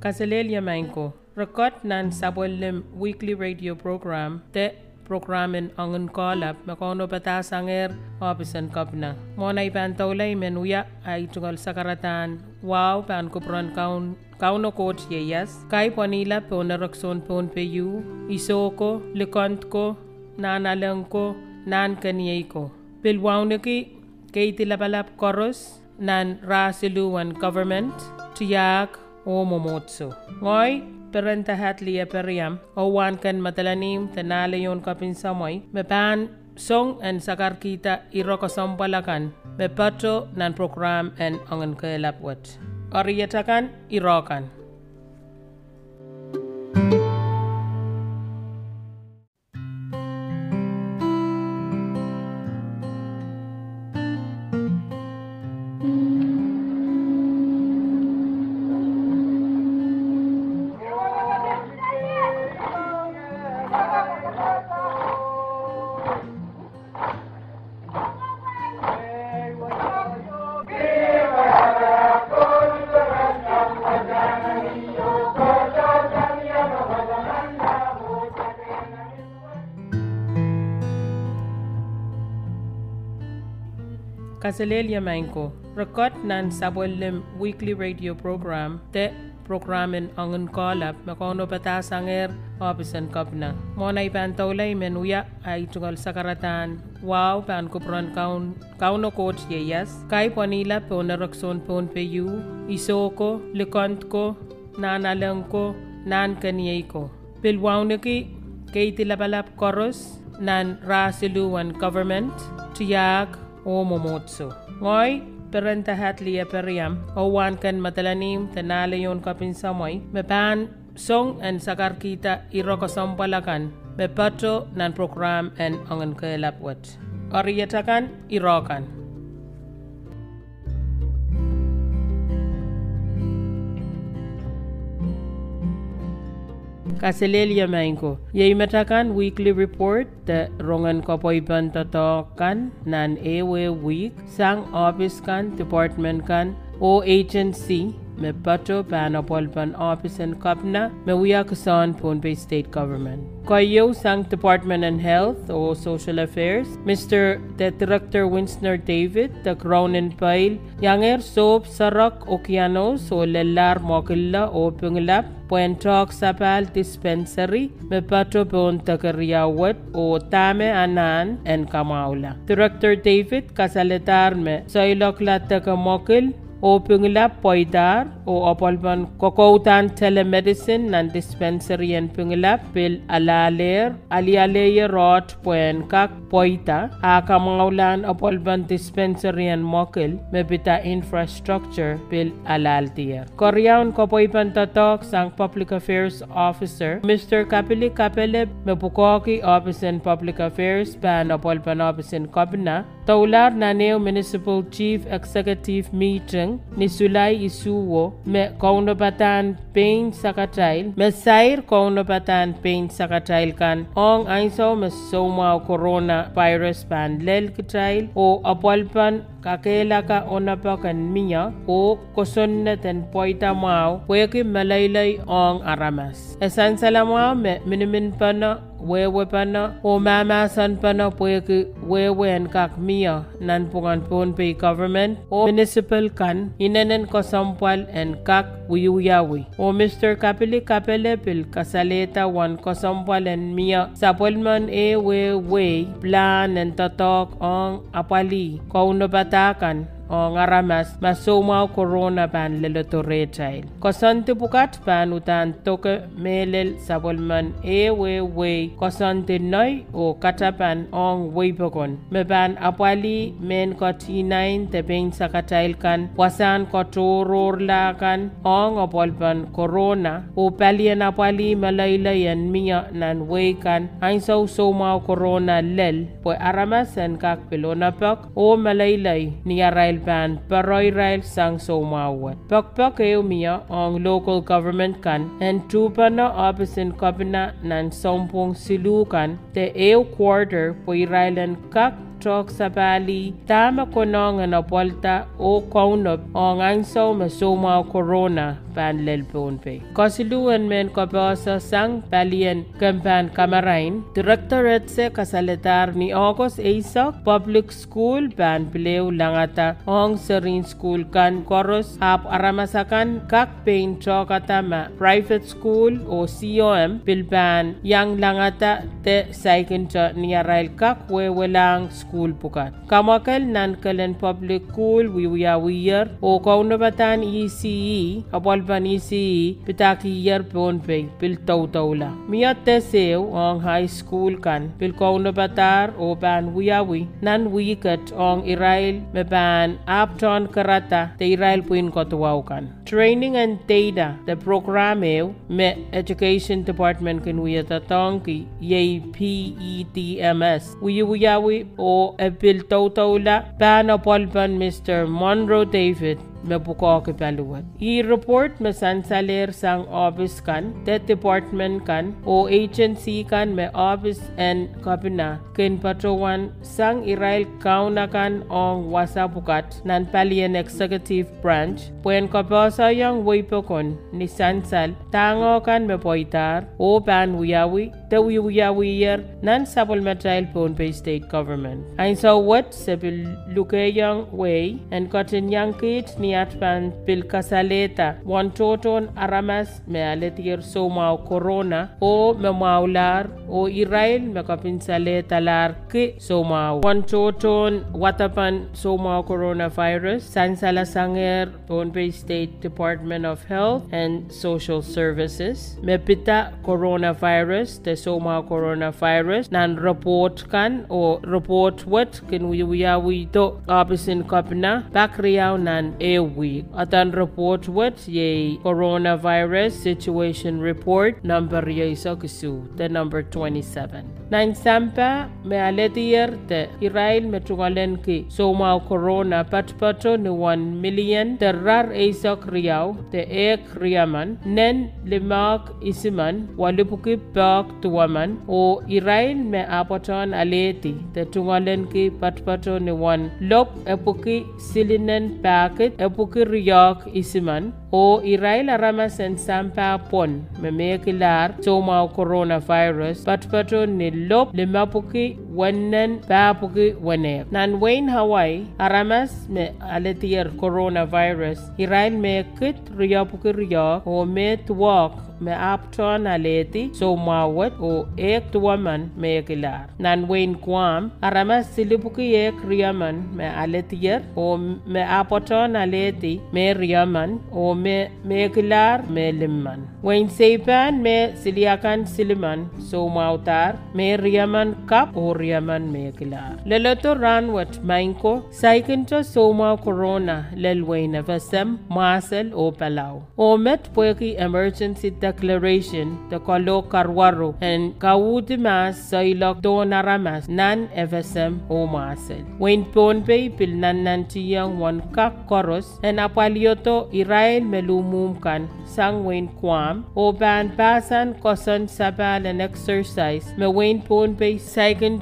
Kaselelia Manko. Record nan sabolem weekly radio program te programin angen kolap makono batasanger opisan kapna. Mona iban taulay menuya ay tungal sakaratan wow pan kupron kaun kauno coach yeyas kai ponila pona rakson pon peyu isoko lekont ko nanalang ko nan kaniyay ko. Pilwawniki keiti lapalap koros nan rasiluan government tiyak o momotso. Ngoy perenta hatlia periam o wan kan matalanim tenalayon kapin samoy me pan song and sakar kita iroko sampalakan me pato nan program and angan kelapwat. Oriyatakan irokan. Kazelelium Anko, Rakot Nan Sabolim weekly radio program, The programin ang unkolap makono patas anger opisan kapna. Monay pantaulay menuya ay tungal sa karatan. Wow, pan kupron kaun kauno coach yeyas. Kay panila ponarakson pon peyu. Iso ko, likont ko, nanalang ko, nan kaniyay ko. Pilwaw niki, kay tilapalap koros, nan rasiluan government, tiyak, o momotsu. Ngoi, peranta hatliya periam, o wan kan matalanim tanale tanalayon kapinsamoy, mepan song and sakar kita irokasampalakan, mepato nan program and angan kailapwat. Ariyatakan, irokan. Kaselelia Mainko. Yay matakan weekly report the rongan kapoiban totokan nan ewe week sang office kan department kan o agency me bato panopol pan office and kapna me wiya kasan Pohnpei state government. Koyo sang Department and Health o Social Affairs, Mr. Director Winsner David, the Cronin Pail, Yanger Soap Sarak Okianos o Lelar Mokilla o Punglap, Puentok Sapal Dispensary, me bato pon takariawat o Tame Anan and Kamaula. Director David Kasaletar me Soilok Lataka Mokil, o pungilap poidar o opolban kokoutan telemedicine nan dispensary en pungilap pil alaler alialeye rot poen kak poita a kamaulan opolban dispensary en mokil mebita infrastructure pil alaltier koryaun kopoipan tatok sang public affairs officer Mr. Kapili Kapele mepukoki office in public affairs pan opolban office in Kobna Taular Naneo Municipal Chief Executive Meeting ni Sulay Isuwo me kauno batan pain sakatail me sair kauno batan pain sakatail kan ong aiso me soma corona virus pan lel kitail o apalpan kakela ka onapa miya o kosonne ten poita mau weki malaylay ong aramas. Esan salamao me minimin pana wewe pana o mama san pana pueki wewe en kak mia nan pungan Pohnpei government o municipal kan inenen ko sampwal en kak wiyuyawi o Mr. Kapili Kapele pil kasaleta wan ko sampwal en mia sapwelman e we we plan en totok ong apali ko unobatakan o ngaramas masoma corona ban lelo torre chail kosante bukat ban utan toke melel sabolman e we we. Kosante noi o katapan ong weibogon. Me ban apwali men ko t9 te ben sakatail kan. Wasan ko toror la kan ong opolban corona. O palien apwali malaila yan miya nan we kan. Ain so soma corona lel. Po aramas en kak pelona pak o malailai ni arail ban Baroy Rail Sang Somawat. Pakpak Eumiya on local government kan and Tupana Opisin Kabina nan Sompong Silukan te Ew Quarter Poirailan Kak tok sabali tama konong na polta o kaunop o ngangso masoma corona pan lel pe. Kosiluan men kopasa sang palien kampan kamarain, directorate se kasaletar ni August Aisak Public School pan pileu langata ong serin school kan koros ap aramasakan kak pain chokatama private school o COM pilpan yang langata te saikin cha ni arail kak wewelang school pukat. Kamakal nan kalen public school wiwiya o kaunabatan ECE apol Albanese pitaki yer pon pe pil tau tau la. Mia te on high school kan pil kauna batar o ban wiyawi nan wikat on Israel me ban Upton karata te Israel puin kotuwaw kan. Training and data the program me education department kan wiyata tongki yay PETMS. Wiyawi o epil tau tau la Mr. Monroe David mebuko ke paluat. I-report masansalir sang office kan, the department kan, o agency kan me office and kabina kin patrowan sang Israel kauna kan ong wasabukat nan palien executive branch puen kapasa yang wipokon ni sansal tango kan me poitar o pan wiyawi te wiyawi yer nan supplemental pon pay state government. Ain so what? Sebil luke yang way and cotton yang kit ni pan pil kasaleta wan toton aramas me aletir soma corona o me maular o irail me kapin saleta lar ke soma wan toton watapan soma coronavirus sansala sanger Pohnpei State Department of Health and Social Services. Me pita coronavirus te soma coronavirus nan report kan o report what kin wiyawi to abisin kapna bakriyaw nan e week. Atan report what ye coronavirus situation report number ye kisu the number 27. Nainsampa mealethiyerte Israel metugalenki somau corona patpato ni one million terrar eisak riau te ek riaman nen lemak isiman walipuki pak tuwaman o Israel me apoton aleti te tungalenki patpato ni one lop epuki silinen paket epuki riak isiman o iraila ramasen sampa pon me meki lar toma coronavirus pat pato ne lop le mapuki wannan papuki wane nan Wayne Hawaii aramas me aletier coronavirus Israel me kit riyapuki riyak o me tuwak me apton aleti so mawat o ek tuwaman me kilar nan Wayne Kwam aramas silipuki ek riyaman me aletier o me apoton aleti me riyaman o me me kilar me limman Wayne Seipan me siliakan siliman so mautar me riyaman kap o riyaman me kilar leleto ranwat mainko saikinto soma corona lel Wayne vasem masel o palau o met pueki emergency declaration the kolo karwaro and kawuti mas sailok donaramas nan FSM o masel. Wayne Ponpe pil nan nantiyang wan kak koros and apalioto Israel melumum kan sang Wayne Kwam o ban pasan kosan sabal and exercise me Wayne Ponpe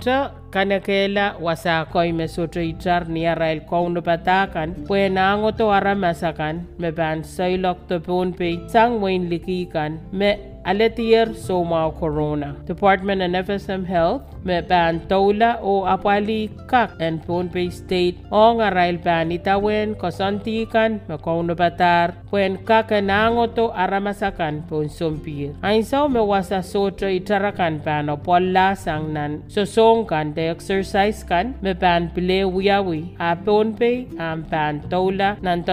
saikinta kanakela wasakoy me soto itar ni arail kauno patakan pwe nango to aramasakan me ban sailok to ponpe sang wain likikan me aletier soma corona. Department and FSM health ban tola o apali kak and ponpe state. O ngarail ban itawen kosantikan patar. Pwen kak nango to aramasakan pon sompir. Ainsaw me wasa soto itarakan pan o polla sang nan sosongkan de exercise kan me pan pile wiyawi a pon pe am pan tola nan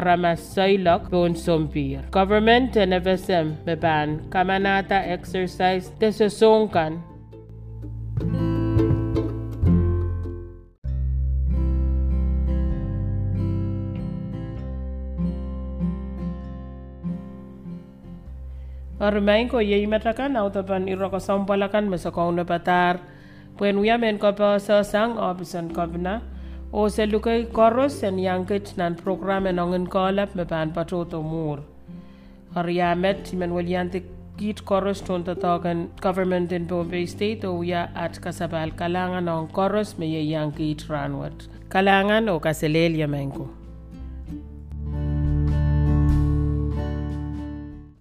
aramas sailok pon government and FSM me pan kamanata exercise de sosongkan Arumain ko yei matakan au pan iro ko sampalakan mesa kong na patar. Puen wia men ko pa sa sang obisan kovna. O se luke koros en yankit nan program en ongen kolap me pan patoto mur. Ar ya met timen wal git koros ton tatokan government in Pohnpei State o ya at kasabal kalangan ng koros may yang git ranwat. Kalangan o kaselelia menko.